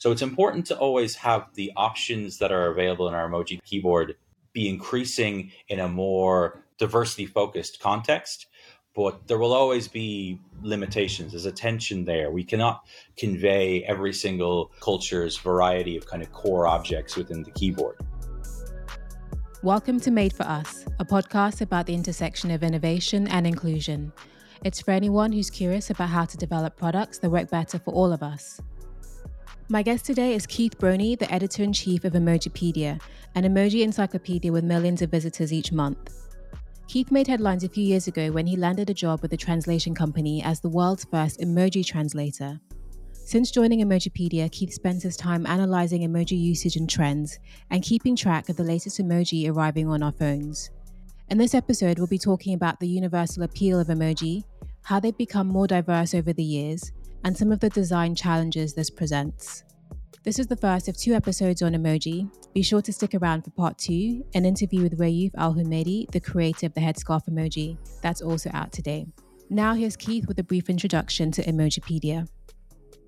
So it's important to always have the options that are available in our emoji keyboard be increasing in a more diversity focused context. But there will always be limitations. There's a tension there. We cannot convey every single culture's variety of kind of core objects within the keyboard. Welcome to Made for Us, a podcast about the intersection of innovation and inclusion. It's for anyone who's curious about how to develop products that work better for all of us. My guest today is Keith Broni, the editor in chief of Emojipedia, an emoji encyclopedia with millions of visitors each month. Keith made headlines a few years ago when he landed a job with a translation company as the world's first emoji translator. Since joining Emojipedia, Keith spends his time analyzing emoji usage and trends and keeping track of the latest emoji arriving on our phones. In this episode, we'll be talking about the universal appeal of emoji, how they've become more diverse over the years, and some of the design challenges this presents. This is the first of two episodes on emoji. Be sure to stick around for part two, an interview with Rayouf Alhumedhi, the creator of the headscarf emoji. That's also out today. Now, here's Keith with a brief introduction to Emojipedia.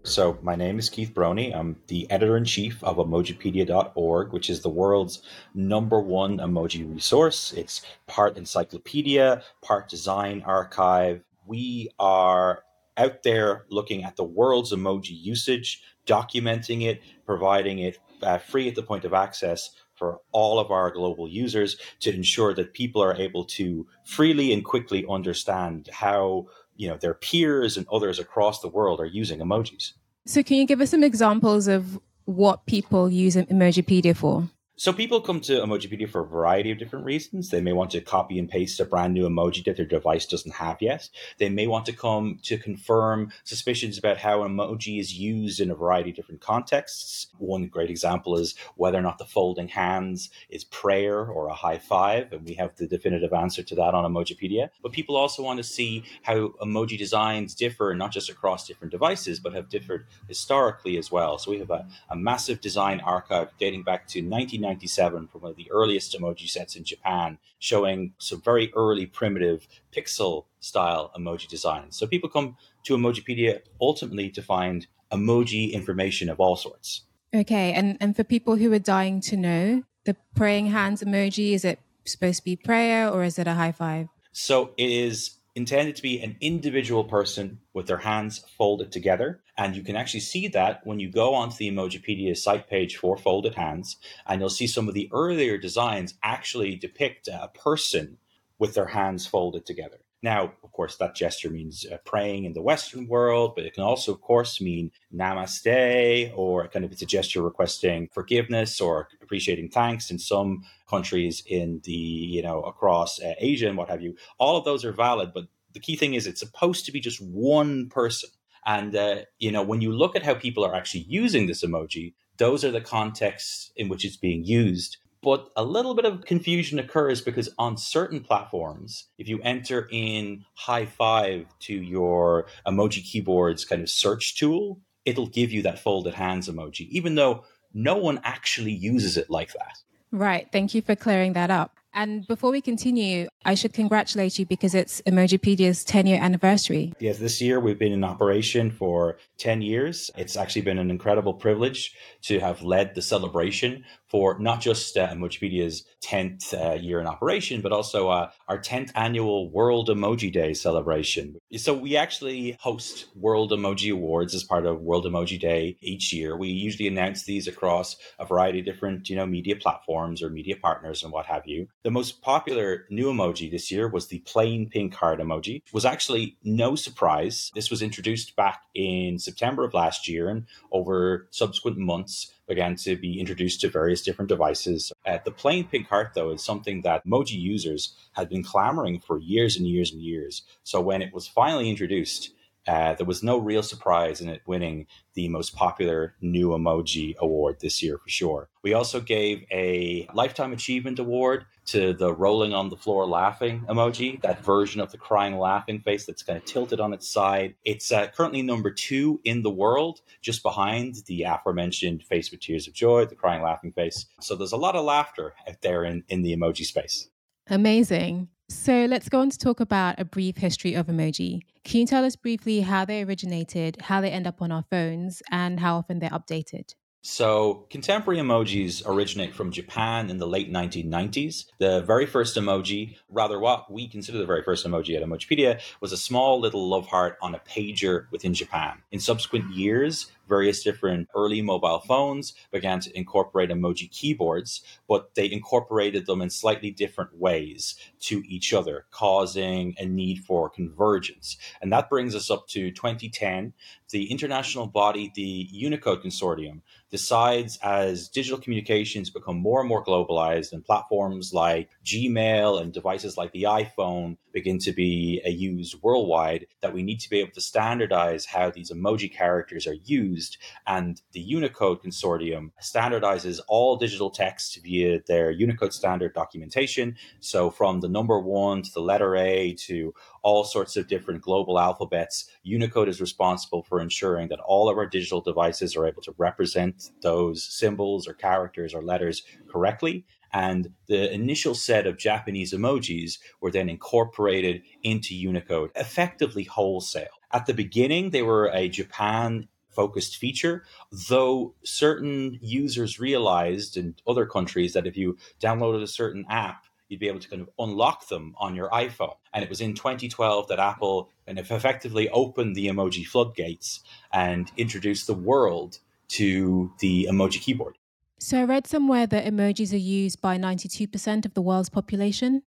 So, my name is Keith Broni. I'm the editor in chief of Emojipedia.org, which is the world's number one emoji resource. It's part encyclopedia, part design archive. We are out there looking at the world's emoji usage, documenting it, providing it uh, free at the point of access for all of our global users to ensure that people are able to freely and quickly understand how you know their peers and others across the world are using emojis. So can you give us some examples of what people use Emojipedia for? So people come to Emojipedia for a variety of different reasons. They may want to copy and paste a brand new emoji that their device doesn't have yet. They may want to come to confirm suspicions about how emoji is used in a variety of different contexts. One great example is whether or not the folding hands is prayer or a high five, and we have the definitive answer to that on Emojipedia. But people also want to see how emoji designs differ not just across different devices, but have differed historically as well. So we have a, a massive design archive dating back to 19 1997 from one of the earliest emoji sets in Japan, showing some very early primitive pixel style emoji designs. So people come to Emojipedia ultimately to find emoji information of all sorts. Okay, and, and for people who are dying to know, the praying hands emoji, is it supposed to be prayer or is it a high five? So it is intended to be an individual person with their hands folded together. And you can actually see that when you go onto the Emojipedia site page for folded hands, and you'll see some of the earlier designs actually depict a person with their hands folded together. Now, of course, that gesture means uh, praying in the Western world, but it can also, of course, mean namaste, or kind of it's a gesture requesting forgiveness or appreciating thanks in some countries in the, you know, across uh, Asia and what have you. All of those are valid, but the key thing is it's supposed to be just one person. And, uh, you know, when you look at how people are actually using this emoji, those are the contexts in which it's being used. But a little bit of confusion occurs because on certain platforms, if you enter in high five to your emoji keyboard's kind of search tool, it'll give you that folded hands emoji, even though no one actually uses it like that. Right. Thank you for clearing that up. And before we continue, I should congratulate you because it's Emojipedia's 10 year anniversary. Yes, this year we've been in operation for 10 years. It's actually been an incredible privilege to have led the celebration for not just uh, Emojipedia's 10th uh, year in operation, but also uh, our 10th annual World Emoji Day celebration. So we actually host World Emoji Awards as part of World Emoji Day each year. We usually announce these across a variety of different, you know, media platforms or media partners and what have you. The most popular new emoji this year was the plain pink heart emoji. Was actually no surprise. This was introduced back in September of last year and over subsequent months began to be introduced to various different devices. Uh, the plain pink heart, though, is something that emoji users had been clamoring for years and years and years. So when it was finally introduced, uh, there was no real surprise in it winning the most popular new emoji award this year for sure. We also gave a Lifetime Achievement Award to the rolling on the floor laughing emoji, that version of the crying laughing face that's kind of tilted on its side. It's uh, currently number two in the world, just behind the aforementioned face with tears of joy, the crying laughing face. So there's a lot of laughter out there in, in the emoji space. Amazing. So let's go on to talk about a brief history of emoji. Can you tell us briefly how they originated, how they end up on our phones, and how often they're updated? So, contemporary emojis originate from Japan in the late 1990s. The very first emoji, rather what we consider the very first emoji at Emojipedia, was a small little love heart on a pager within Japan. In subsequent years, various different early mobile phones began to incorporate emoji keyboards, but they incorporated them in slightly different ways to each other, causing a need for convergence. And that brings us up to 2010. The international body, the Unicode Consortium, decides as digital communications become more and more globalized and platforms like Gmail and devices like the iPhone begin to be uh, used worldwide, that we need to be able to standardize how these emoji characters are used. And the Unicode Consortium standardizes all digital text via their Unicode standard documentation. So from the number one to the letter A to all sorts of different global alphabets. Unicode is responsible for ensuring that all of our digital devices are able to represent those symbols or characters or letters correctly. And the initial set of Japanese emojis were then incorporated into Unicode, effectively wholesale. At the beginning, they were a Japan focused feature, though certain users realized in other countries that if you downloaded a certain app, you'd be able to kind of unlock them on your iPhone. And it was in 2012 that Apple kind of effectively opened the emoji floodgates and introduced the world to the emoji keyboard. So I read somewhere that emojis are used by 92% of the world's population.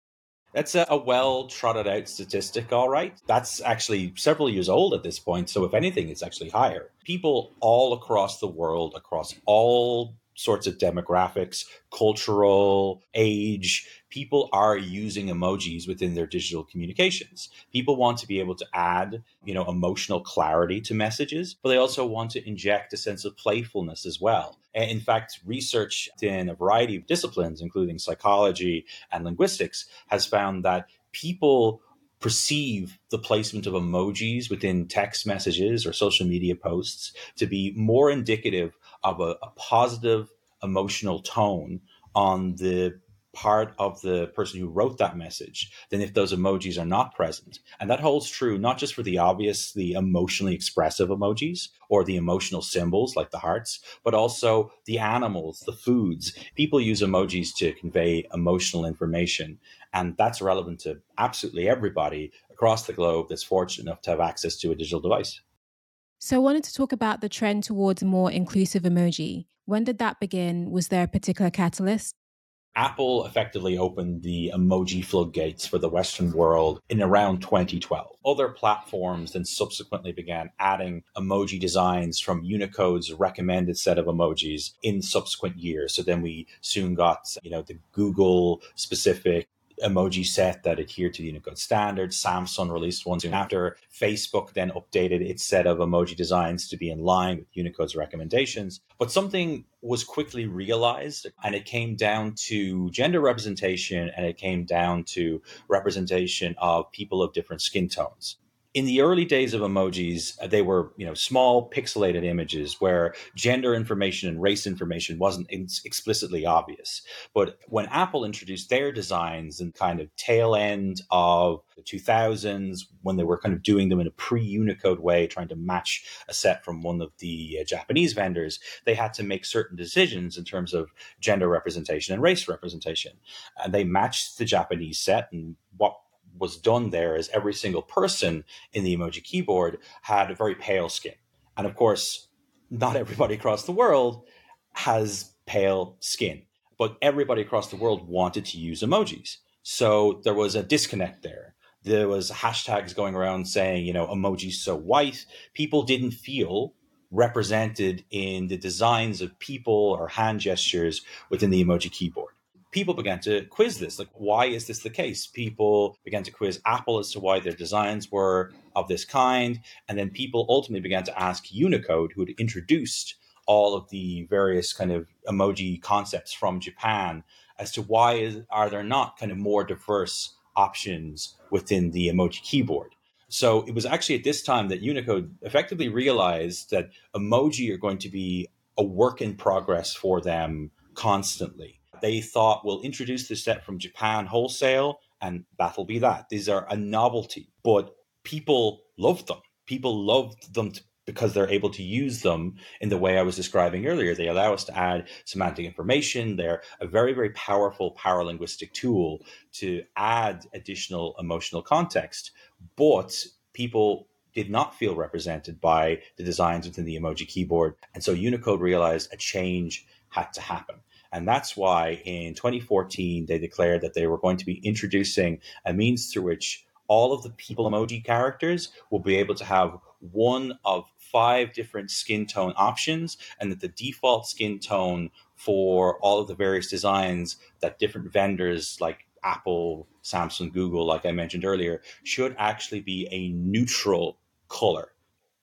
That's a, a well trotted out statistic, all right. That's actually several years old at this point. So, if anything, it's actually higher. People all across the world, across all sorts of demographics, cultural, age. People are using emojis within their digital communications. People want to be able to add, you know, emotional clarity to messages, but they also want to inject a sense of playfulness as well. And In fact, research in a variety of disciplines, including psychology and linguistics, has found that people perceive the placement of emojis within text messages or social media posts to be more indicative of a, a positive emotional tone on the part of the person who wrote that message than if those emojis are not present. And that holds true not just for the obvious, the emotionally expressive emojis or the emotional symbols like the hearts, but also the animals, the foods. People use emojis to convey emotional information. And that's relevant to absolutely everybody across the globe that's fortunate enough to have access to a digital device. So I wanted to talk about the trend towards more inclusive emoji. When did that begin? Was there a particular catalyst? Apple effectively opened the emoji floodgates for the Western world in around 2012. Other platforms then subsequently began adding emoji designs from Unicode's recommended set of emojis in subsequent years. So then we soon got, you know, the Google specific emoji set that adhered to the Unicode standards. Samsung released one soon after. Facebook then updated its set of emoji designs to be in line with Unicode's recommendations. But something was quickly realized, and it came down to gender representation and it came down to representation of people of different skin tones in the early days of emojis, uh, they were you know small pixelated images where gender information and race information wasn't explicitly obvious. But when Apple introduced their designs and kind of tail end of the 2000s, when they were kind of doing them in a pre-Unicode way, trying to match a set from one of the uh, Japanese vendors, they had to make certain decisions in terms of gender representation and race representation. And they matched the Japanese set and what was done there is every single person in the emoji keyboard had a very pale skin. And of course, not everybody across the world has pale skin, but everybody across the world wanted to use emojis. So there was a disconnect there. There was hashtags going around saying, you know, emojis so white. People didn't feel represented in the designs of people or hand gestures within the emoji keyboard people began to quiz this. Like, why is this the case? People began to quiz Apple as to why their designs were of this kind. And then people ultimately began to ask Unicode, who had introduced all of the various kind of emoji concepts from Japan, as to why is, are there not kind of more diverse options within the emoji keyboard. So it was actually at this time that Unicode effectively realized that emoji are going to be a work in progress for them constantly they thought we'll introduce the set from Japan wholesale and that'll be that. These are a novelty, but people loved them. People loved them to because they're able to use them in the way I was describing earlier. They allow us to add semantic information. They're a very, very powerful paralinguistic tool to add additional emotional context. But people did not feel represented by the designs within the emoji keyboard. And so Unicode realized a change had to happen. And that's why in 2014, they declared that they were going to be introducing a means through which all of the people emoji characters will be able to have one of five different skin tone options, and that the default skin tone for all of the various designs that different vendors like Apple, Samsung, Google, like I mentioned earlier, should actually be a neutral color.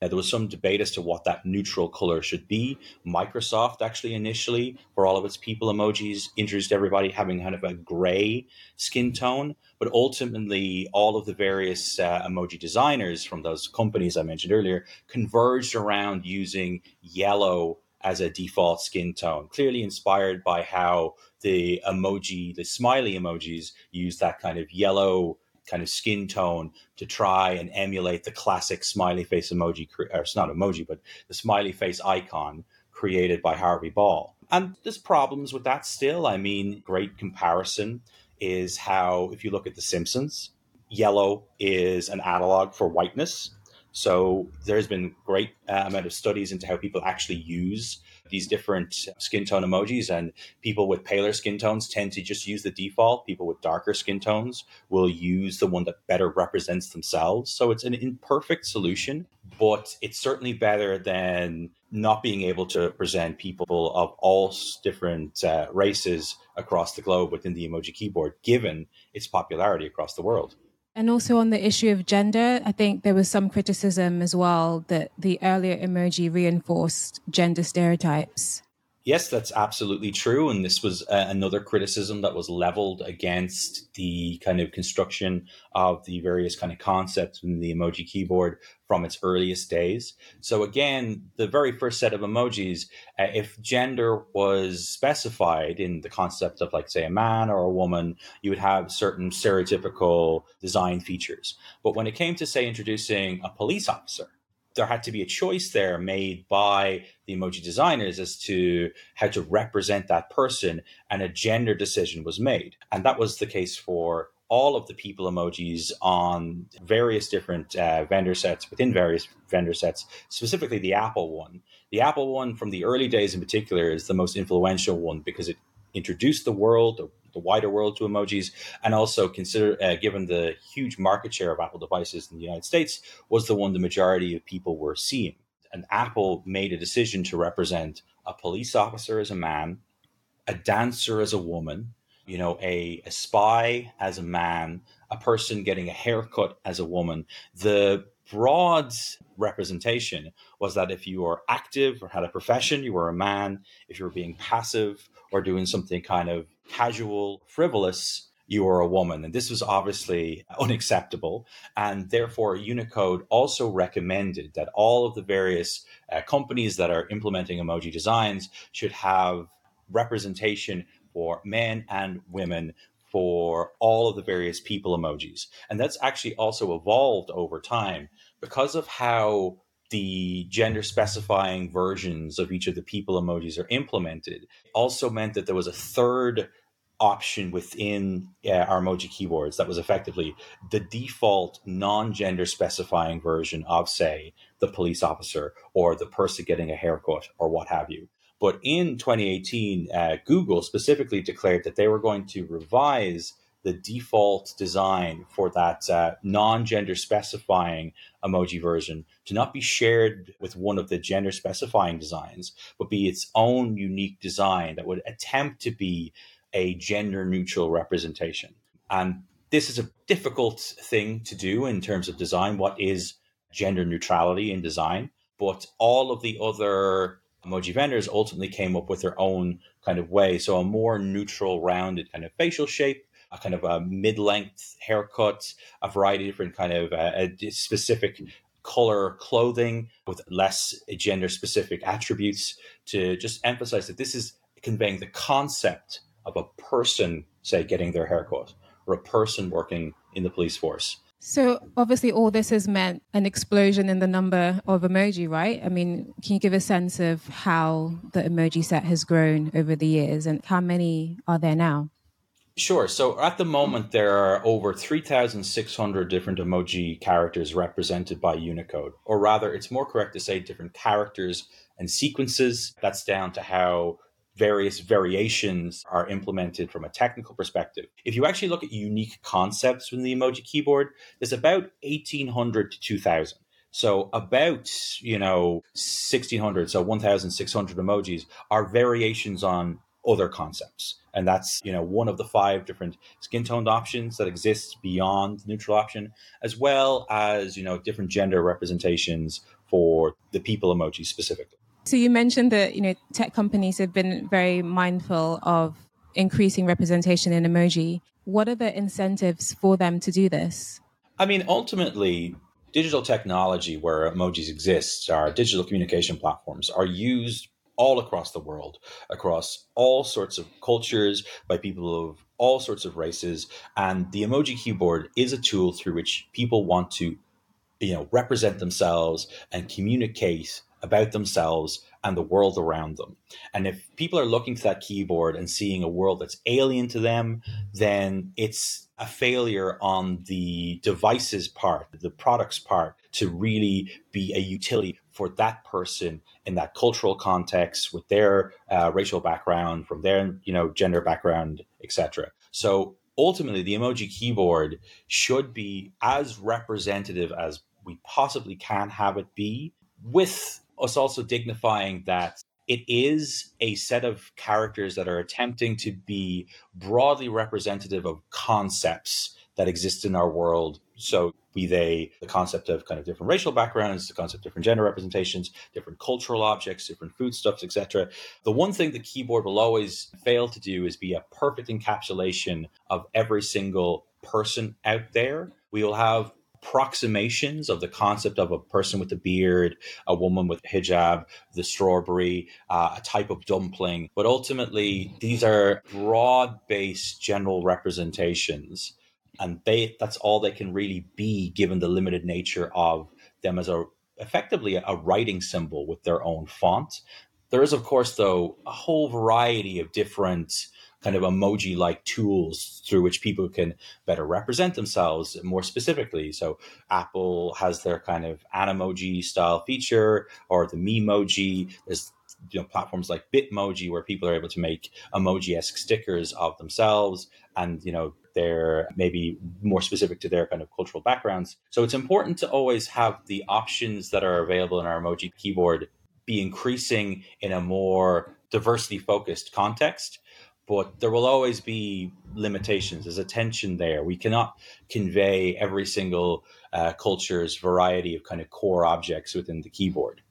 There was some debate as to what that neutral color should be. Microsoft actually initially, for all of its people emojis, introduced everybody having kind of a gray skin tone. But ultimately, all of the various uh, emoji designers from those companies I mentioned earlier converged around using yellow as a default skin tone, clearly inspired by how the emoji, the smiley emojis, use that kind of yellow kind of skin tone to try and emulate the classic smiley face emoji, or it's not emoji, but the smiley face icon created by Harvey Ball. And there's problems with that still. I mean, great comparison is how, if you look at The Simpsons, yellow is an analog for whiteness. So there's been great uh, amount of studies into how people actually use these different skin tone emojis and people with paler skin tones tend to just use the default. People with darker skin tones will use the one that better represents themselves. So it's an imperfect solution but it's certainly better than not being able to present people of all different uh, races across the globe within the emoji keyboard given its popularity across the world and also on the issue of gender, I think there was some criticism as well that the earlier emoji reinforced gender stereotypes. Yes, that's absolutely true. And this was uh, another criticism that was leveled against the kind of construction of the various kind of concepts in the emoji keyboard from its earliest days. So, again, the very first set of emojis, uh, if gender was specified in the concept of, like, say, a man or a woman, you would have certain stereotypical design features. But when it came to, say, introducing a police officer, there had to be a choice there made by the emoji designers as to how to represent that person, and a gender decision was made. And that was the case for all of the people emojis on various different uh, vendor sets within various vendor sets, specifically the Apple one. The Apple one from the early days in particular is the most influential one because it introduced the world, the wider world to emojis, and also consider, uh, given the huge market share of Apple devices in the United States, was the one the majority of people were seeing. And Apple made a decision to represent a police officer as a man, a dancer as a woman, you know, a, a spy as a man, a person getting a haircut as a woman. The broad representation was that if you were active or had a profession, you were a man. If you were being passive or doing something kind of casual, frivolous, you were a woman. And this was obviously unacceptable. And therefore, Unicode also recommended that all of the various uh, companies that are implementing emoji designs should have representation for men and women for all of the various people emojis. And that's actually also evolved over time because of how the gender specifying versions of each of the people emojis are implemented also meant that there was a third option within uh, our emoji keyboards that was effectively the default non-gender specifying version of say the police officer or the person getting a haircut or what have you but in 2018 uh, google specifically declared that they were going to revise the default design for that uh, non-gender specifying emoji version to not be shared with one of the gender specifying designs but be its own unique design that would attempt to be a gender neutral representation. And this is a difficult thing to do in terms of design. What is gender neutrality in design? But all of the other emoji vendors ultimately came up with their own kind of way. So a more neutral, rounded kind of facial shape, a kind of a mid-length haircut, a variety of different kind of uh, specific color clothing with less gender specific attributes to just emphasize that this is conveying the concept of a person, say, getting their haircut or a person working in the police force. So obviously, all this has meant an explosion in the number of emoji, right? I mean, can you give a sense of how the emoji set has grown over the years, and how many are there now? Sure. So at the moment, there are over 3,600 different emoji characters represented by Unicode. Or rather, it's more correct to say different characters and sequences. That's down to how various variations are implemented from a technical perspective. If you actually look at unique concepts within the emoji keyboard, there's about 1,800 to 2,000. So about, you know, 1600, so 1600 emojis are variations on other concepts. And that's, you know, one of the five different skin toned options that exists beyond the neutral option, as well as, you know, different gender representations for the people emoji specifically. So you mentioned that, you know, tech companies have been very mindful of increasing representation in emoji. What are the incentives for them to do this? I mean, ultimately, digital technology where emojis exist, our digital communication platforms, are used all across the world, across all sorts of cultures, by people of all sorts of races. And the emoji keyboard is a tool through which people want to, you know, represent themselves and communicate about themselves and the world around them. And if people are looking to that keyboard and seeing a world that's alien to them, then it's a failure on the device's part, the product's part, to really be a utility for that person in that cultural context with their uh, racial background, from their you know gender background, etc. So ultimately, the emoji keyboard should be as representative as we possibly can have it be, with us also dignifying that it is a set of characters that are attempting to be broadly representative of concepts that exist in our world. So, be they the concept of kind of different racial backgrounds, the concept of different gender representations, different cultural objects, different foodstuffs, etc. The one thing the keyboard will always fail to do is be a perfect encapsulation of every single person out there. We will have approximations of the concept of a person with a beard, a woman with hijab, the strawberry, uh, a type of dumpling. But ultimately, these are broad based general representations and they that's all they can really be given the limited nature of them as a effectively a writing symbol with their own font. There is, of course, though, a whole variety of different kind of emoji like tools through which people can better represent themselves more specifically. So Apple has their kind of Animoji style feature or the Memoji. There's you know platforms like Bitmoji where people are able to make emoji-esque stickers of themselves and you know they're maybe more specific to their kind of cultural backgrounds. So it's important to always have the options that are available in our emoji keyboard be increasing in a more diversity focused context. But there will always be limitations. There's a tension there. We cannot convey every single uh, culture's variety of kind of core objects within the keyboard.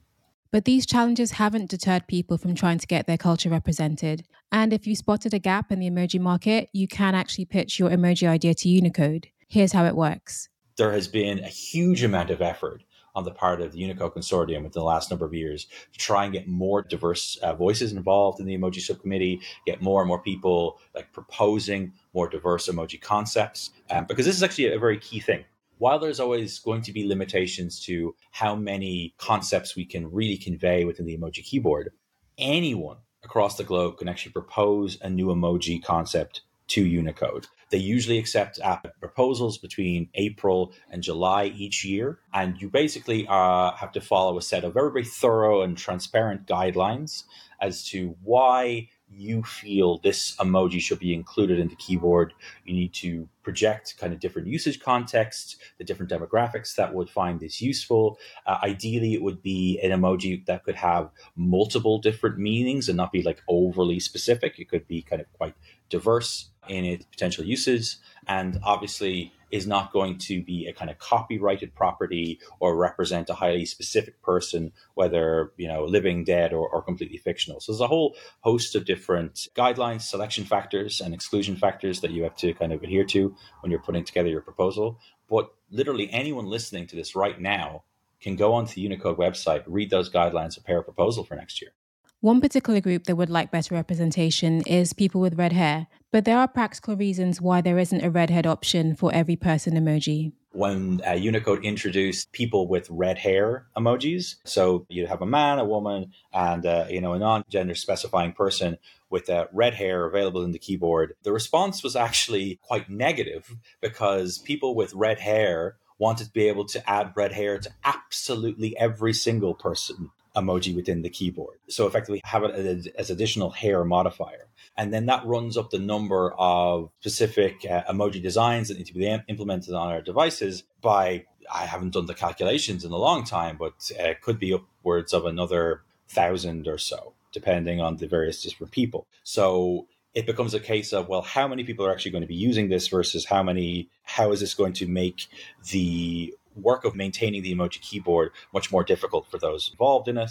But these challenges haven't deterred people from trying to get their culture represented. And if you spotted a gap in the emoji market, you can actually pitch your emoji idea to Unicode. Here's how it works. There has been a huge amount of effort on the part of the Unicode Consortium within the last number of years to try and get more diverse uh, voices involved in the emoji subcommittee, get more and more people like proposing more diverse emoji concepts, um, because this is actually a very key thing. While there's always going to be limitations to how many concepts we can really convey within the emoji keyboard, anyone across the globe can actually propose a new emoji concept to Unicode. They usually accept proposals between April and July each year. And you basically uh, have to follow a set of very, very thorough and transparent guidelines as to why you feel this emoji should be included in the keyboard. You need to project kind of different usage contexts, the different demographics that would find this useful. Uh, ideally, it would be an emoji that could have multiple different meanings and not be like overly specific. It could be kind of quite diverse in its potential uses. And obviously, is not going to be a kind of copyrighted property or represent a highly specific person, whether you know living, dead, or, or completely fictional. So there's a whole host of different guidelines, selection factors, and exclusion factors that you have to kind of adhere to when you're putting together your proposal. But literally anyone listening to this right now can go onto the Unicode website, read those guidelines, prepare a proposal for next year. One particular group that would like better representation is people with red hair, but there are practical reasons why there isn't a redhead option for every person emoji when uh, Unicode introduced people with red hair emojis. So you'd have a man, a woman, and uh, you know a non-gender specifying person with uh, red hair available in the keyboard. The response was actually quite negative because people with red hair wanted to be able to add red hair to absolutely every single person emoji within the keyboard. So effectively have it as additional hair modifier. And then that runs up the number of specific uh, emoji designs that need to be implemented on our devices by, I haven't done the calculations in a long time, but uh, could be upwards of another thousand or so, depending on the various different people. So it becomes a case of well how many people are actually going to be using this versus how many how is this going to make the work of maintaining the emoji keyboard much more difficult for those involved in it.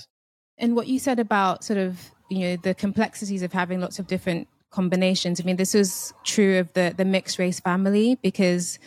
And what you said about sort of, you know, the complexities of having lots of different combinations. I mean, this was true of the the mixed race family because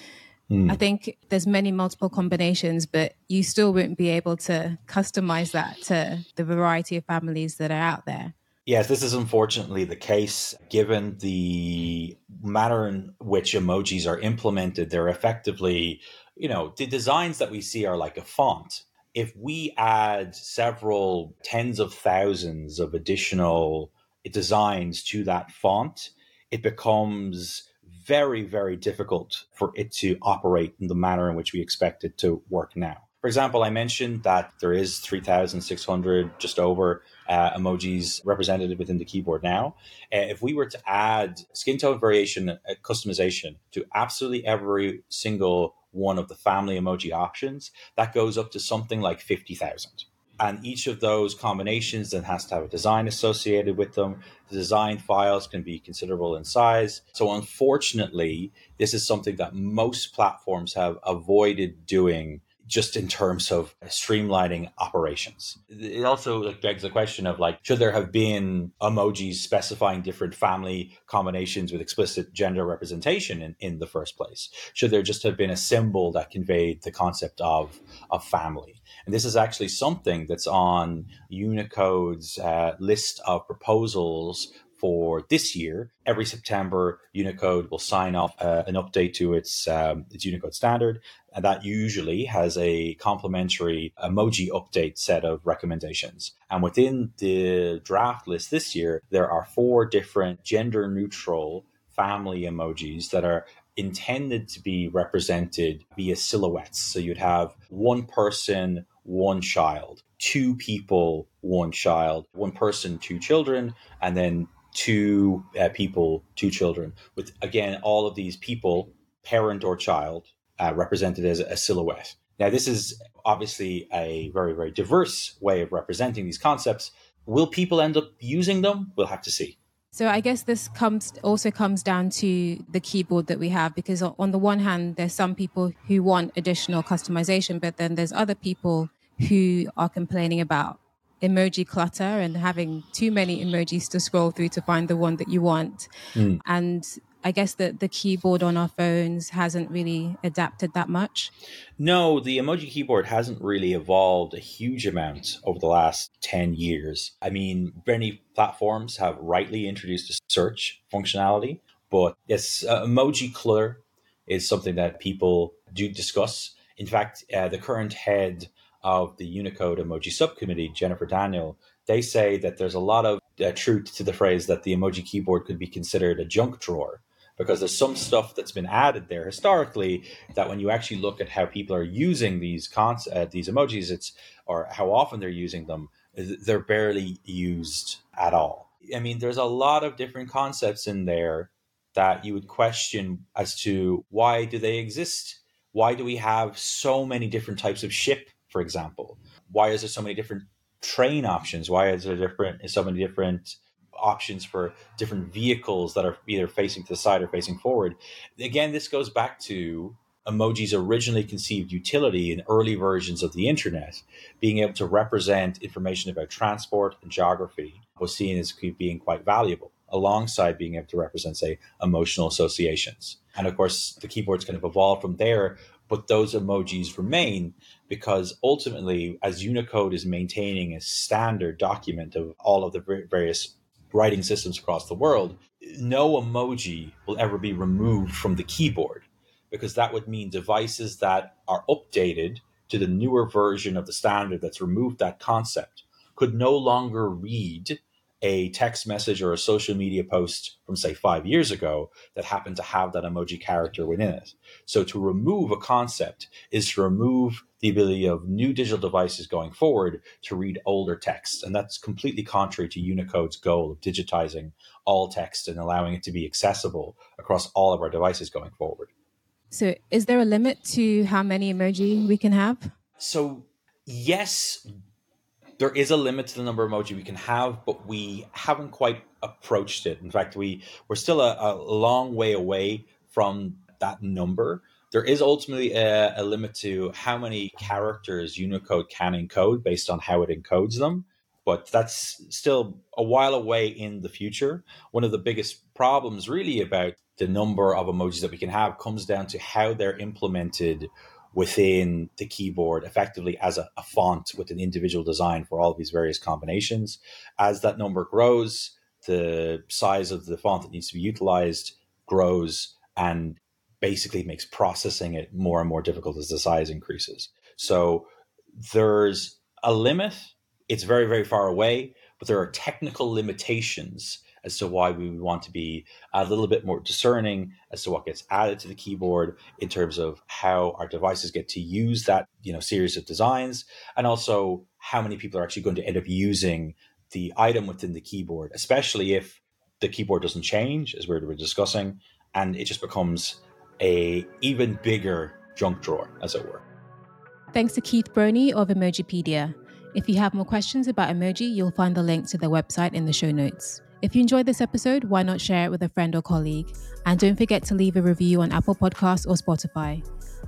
mm. I think there's many multiple combinations, but you still wouldn't be able to customize that to the variety of families that are out there. Yes, this is unfortunately the case. Given the manner in which emojis are implemented, they're effectively you know, the designs that we see are like a font. If we add several tens of thousands of additional designs to that font, it becomes very, very difficult for it to operate in the manner in which we expect it to work now. For example, I mentioned that there is 3,600, just over, uh, emojis represented within the keyboard now. Uh, if we were to add skin tone variation uh, customization to absolutely every single one of the family emoji options, that goes up to something like 50,000. And each of those combinations then has to have a design associated with them. The design files can be considerable in size. So, unfortunately, this is something that most platforms have avoided doing just in terms of streamlining operations. It also begs the question of like, should there have been emojis specifying different family combinations with explicit gender representation in, in the first place? Should there just have been a symbol that conveyed the concept of, of family? And this is actually something that's on Unicode's uh, list of proposals for this year. Every September, Unicode will sign off uh, an update to its um, its Unicode standard, and that usually has a complementary emoji update set of recommendations. And within the draft list this year, there are four different gender neutral family emojis that are intended to be represented via silhouettes. So you'd have one person, one child, two people, one child, one person, two children, and then two uh, people, two children, with again all of these people, parent or child, uh, represented as a silhouette. Now, this is obviously a very, very diverse way of representing these concepts. Will people end up using them? We'll have to see. So I guess this comes also comes down to the keyboard that we have because on the one hand there's some people who want additional customization but then there's other people who are complaining about emoji clutter and having too many emojis to scroll through to find the one that you want. Mm. And I guess that the keyboard on our phones hasn't really adapted that much. No, the emoji keyboard hasn't really evolved a huge amount over the last 10 years. I mean, many platforms have rightly introduced a search functionality, but yes, uh, emoji clutter is something that people do discuss. In fact, uh, the current head of the Unicode emoji subcommittee, Jennifer Daniel, they say that there's a lot of uh, truth to the phrase that the emoji keyboard could be considered a junk drawer because there's some stuff that's been added there historically that when you actually look at how people are using these cons- uh, these emojis, it's or how often they're using them, they're barely used at all. I mean, there's a lot of different concepts in there that you would question as to why do they exist? Why do we have so many different types of ship for example? Why is there so many different train options? Why is there different is so many different options for different vehicles that are either facing to the side or facing forward? Again, this goes back to emoji's originally conceived utility in early versions of the internet, being able to represent information about transport and geography was seen as being quite valuable, alongside being able to represent, say, emotional associations. And of course, the keyboards kind of evolved from there but those emojis remain because ultimately, as Unicode is maintaining a standard document of all of the various writing systems across the world, no emoji will ever be removed from the keyboard because that would mean devices that are updated to the newer version of the standard that's removed that concept could no longer read a text message or a social media post from say five years ago that happened to have that emoji character within it. So to remove a concept is to remove the ability of new digital devices going forward to read older texts. And that's completely contrary to Unicode's goal of digitizing all text and allowing it to be accessible across all of our devices going forward. So is there a limit to how many emoji we can have? So yes, there is a limit to the number of emoji we can have, but we haven't quite approached it. In fact, we we're still a, a long way away from that number. There is ultimately a, a limit to how many characters Unicode can encode based on how it encodes them but that's still a while away in the future. One of the biggest problems, really, about the number of emojis that we can have comes down to how they're implemented within the keyboard effectively as a, a, font with an individual design for all of these various combinations. As that number grows, the size of the font that needs to be utilized grows and basically makes processing it more and more difficult as the size increases. So there's a limit. It's very, very far away, but there are technical limitations as to why we would want to be a little bit more discerning as to what gets added to the keyboard in terms of how our devices get to use that you know series of designs and also how many people are actually going to end up using the item within the keyboard especially if the keyboard doesn't change as we were discussing and it just becomes a even bigger junk drawer as it were. Thanks to keith broni of emojipedia. If you have more questions about emoji you'll find the link to their website in the show notes if you enjoyed this episode, why not share it with a friend or colleague? And don't forget to leave a review on Apple Podcasts or Spotify.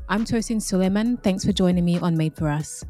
I'm Tosin Sulaiman. Thanks for joining me on Made for Us.